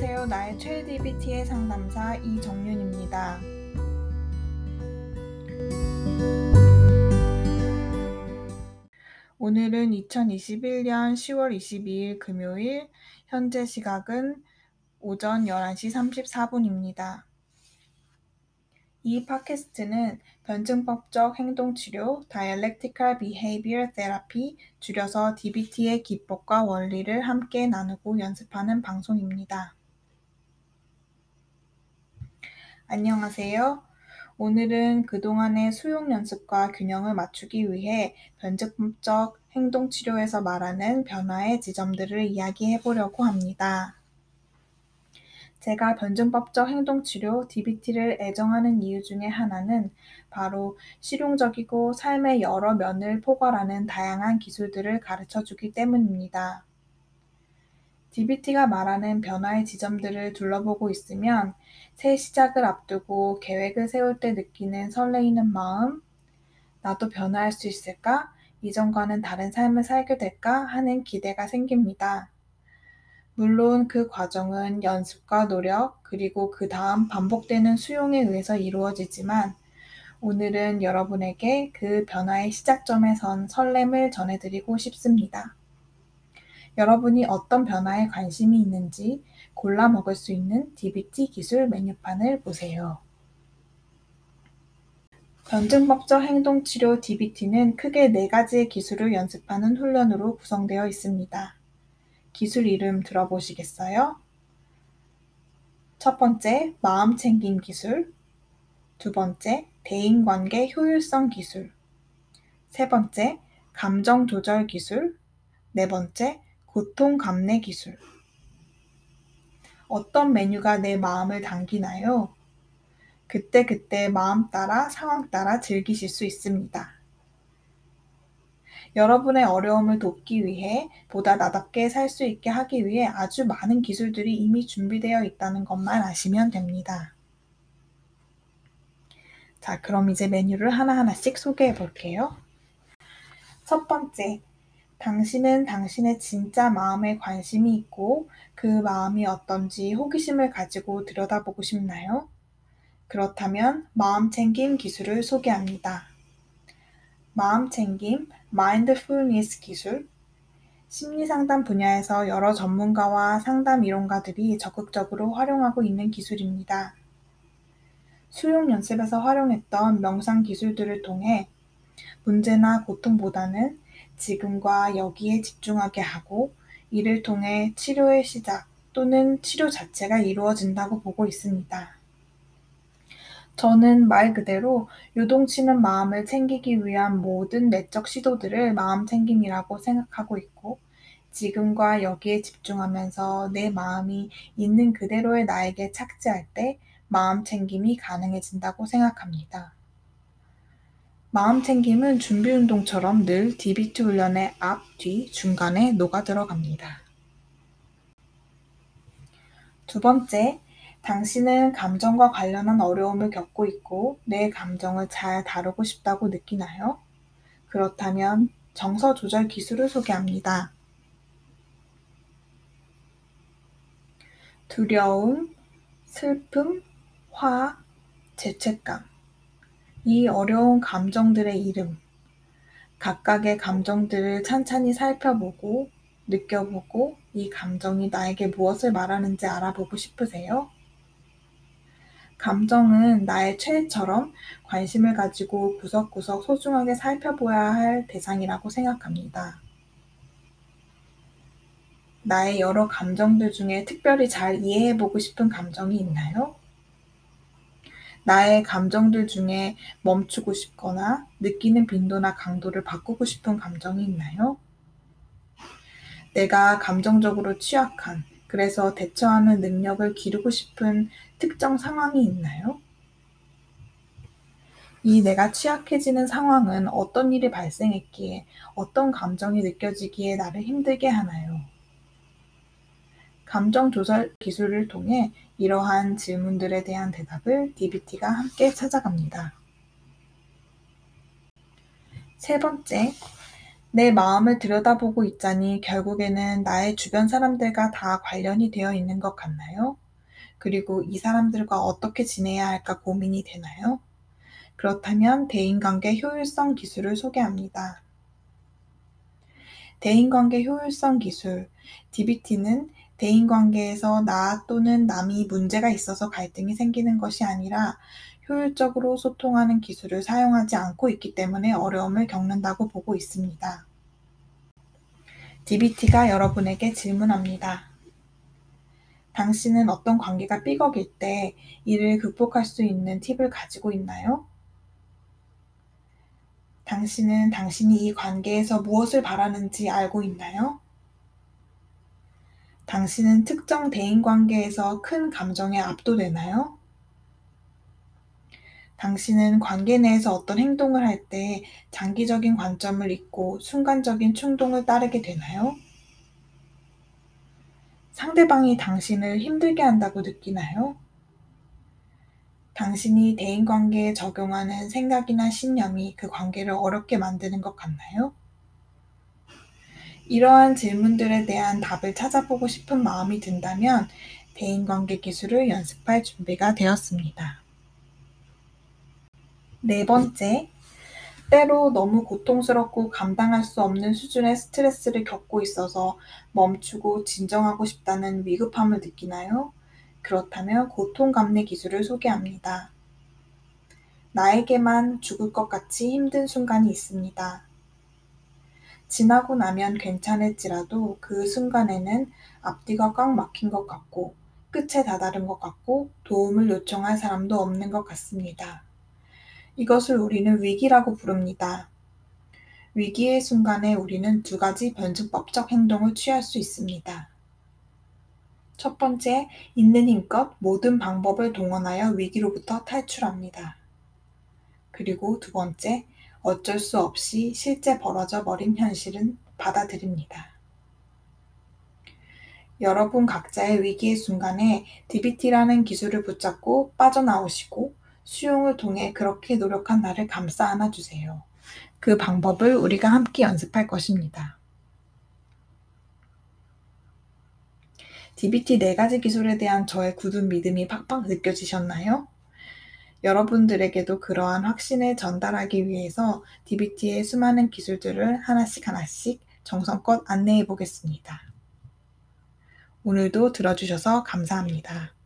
안녕하세요. 나의 최 DBT의 상담사 이정윤입니다. 오늘은 2021년 10월 22일 금요일, 현재 시각은 오전 11시 34분입니다. 이 팟캐스트는 변증법적 행동치료 Dialectical Behavior Therapy 줄여서 DBT의 기법과 원리를 함께 나누고 연습하는 방송입니다. 안녕하세요. 오늘은 그동안의 수용 연습과 균형을 맞추기 위해 변증법적 행동 치료에서 말하는 변화의 지점들을 이야기해 보려고 합니다. 제가 변증법적 행동치료 DBT를 애정하는 이유 중에 하나는 바로 실용적이고 삶의 여러 면을 포괄하는 다양한 기술들을 가르쳐 주기 때문입니다. DBT가 말하는 변화의 지점들을 둘러보고 있으면 새 시작을 앞두고 계획을 세울 때 느끼는 설레이는 마음, 나도 변화할 수 있을까? 이전과는 다른 삶을 살게 될까? 하는 기대가 생깁니다. 물론 그 과정은 연습과 노력, 그리고 그 다음 반복되는 수용에 의해서 이루어지지만 오늘은 여러분에게 그 변화의 시작점에 선 설렘을 전해드리고 싶습니다. 여러분이 어떤 변화에 관심이 있는지 골라 먹을 수 있는 DBT 기술 메뉴판을 보세요. 변증법적 행동치료 DBT는 크게 네 가지의 기술을 연습하는 훈련으로 구성되어 있습니다. 기술 이름 들어보시겠어요? 첫 번째, 마음 챙김 기술. 두 번째, 대인관계 효율성 기술. 세 번째, 감정 조절 기술. 네 번째, 고통 감내 기술. 어떤 메뉴가 내 마음을 당기나요? 그때그때 마음 따라 상황 따라 즐기실 수 있습니다. 여러분의 어려움을 돕기 위해 보다 나답게 살 수 있게 하기 위해 아주 많은 기술들이 이미 준비되어 있다는 것만 아시면 됩니다. 자, 그럼 이제 메뉴를 하나하나씩 소개해 볼게요. 첫 번째, 당신은 당신의 진짜 마음에 관심이 있고 그 마음이 어떤지 호기심을 가지고 들여다보고 싶나요? 그렇다면 마음 챙김 기술을 소개합니다. 마음 챙김, 마인드풀니스 기술, 심리 상담 분야에서 여러 전문가와 상담 이론가들이 적극적으로 활용하고 있는 기술입니다. 수용 연습에서 활용했던 명상 기술들을 통해 문제나 고통보다는 지금과 여기에 집중하게 하고 이를 통해 치료의 시작 또는 치료 자체가 이루어진다고 보고 있습니다. 저는 말 그대로 요동치는 마음을 챙기기 위한 모든 내적 시도들을 마음 챙김이라고 생각하고 있고, 지금과 여기에 집중하면서 내 마음이 있는 그대로의 나에게 착지할 때 마음 챙김이 가능해진다고 생각합니다. 마음 챙김은 준비 운동처럼 늘 DBT 훈련의 앞, 뒤, 중간에 녹아 들어갑니다. 두 번째, 당신은 감정과 관련한 어려움을 겪고 있고 내 감정을 잘 다루고 싶다고 느끼나요? 그렇다면 정서 조절 기술을 소개합니다. 두려움, 슬픔, 화, 죄책감. 이 어려운 감정들의 이름. 각각의 감정들을 찬찬히 살펴보고 느껴보고 이 감정이 나에게 무엇을 말하는지 알아보고 싶으세요? 감정은 나의 최애처럼 관심을 가지고 구석구석 소중하게 살펴보아야 할 대상이라고 생각합니다. 나의 여러 감정들 중에 특별히 잘 이해해보고 싶은 감정이 있나요? 나의 감정들 중에 멈추고 싶거나 느끼는 빈도나 강도를 바꾸고 싶은 감정이 있나요? 내가 감정적으로 취약한, 그래서 대처하는 능력을 기르고 싶은 특정 상황이 있나요? 이 내가 취약해지는 상황은 어떤 일이 발생했기에 어떤 감정이 느껴지기에 나를 힘들게 하나요? 감정 조절 기술을 통해 이러한 질문들에 대한 대답을 DBT가 함께 찾아갑니다. 세 번째, 내 마음을 들여다보고 있자니 결국에는 나의 주변 사람들과 다 관련이 되어 있는 것 같나요? 그리고 이 사람들과 어떻게 지내야 할까 고민이 되나요? 그렇다면 대인관계 효율성 기술을 소개합니다. 대인관계 효율성 기술 DBT는 대인관계에서 나 또는 남이 문제가 있어서 갈등이 생기는 것이 아니라 효율적으로 소통하는 기술을 사용하지 않고 있기 때문에 어려움을 겪는다고 보고 있습니다. DBT가 여러분에게 질문합니다. 당신은 어떤 관계가 삐걱일 때 이를 극복할 수 있는 팁을 가지고 있나요? 당신은 당신이 이 관계에서 무엇을 바라는지 알고 있나요? 당신은 특정 대인 관계에서 큰 감정에 압도되나요? 당신은 관계 내에서 어떤 행동을 할 때 장기적인 관점을 잊고 순간적인 충동을 따르게 되나요? 상대방이 당신을 힘들게 한다고 느끼나요? 당신이 대인 관계에 적용하는 생각이나 신념이 그 관계를 어렵게 만드는 것 같나요? 이러한 질문들에 대한 답을 찾아보고 싶은 마음이 든다면 대인관계 기술을 연습할 준비가 되었습니다. 네 번째, 때로 너무 고통스럽고 감당할 수 없는 수준의 스트레스를 겪고 있어서 멈추고 진정하고 싶다는 위급함을 느끼나요? 그렇다면 고통 감내 기술을 소개합니다. 나에게만 죽을 것 같이 힘든 순간이 있습니다. 지나고 나면 괜찮을지라도 그 순간에는 앞뒤가 꽉 막힌 것 같고 끝에 다다른 것 같고 도움을 요청할 사람도 없는 것 같습니다. 이것을 우리는 위기라고 부릅니다. 위기의 순간에 우리는 두 가지 변증법적 행동을 취할 수 있습니다. 첫 번째, 있는 힘껏 모든 방법을 동원하여 위기로부터 탈출합니다. 그리고 두 번째, 어쩔 수 없이 실제 벌어져 버린 현실은 받아들입니다. 여러분 각자의 위기의 순간에 DBT라는 기술을 붙잡고 빠져나오시고 수용을 통해 그렇게 노력한 나를 감싸 안아 주세요. 그 방법을 우리가 함께 연습할 것입니다. DBT 네 가지 기술에 대한 저의 굳은 믿음이 팍팍 느껴지셨나요? 여러분들에게도 그러한 확신을 전달하기 위해서 DBT의 수많은 기술들을 하나씩 하나씩 정성껏 안내해 보겠습니다. 오늘도 들어주셔서 감사합니다.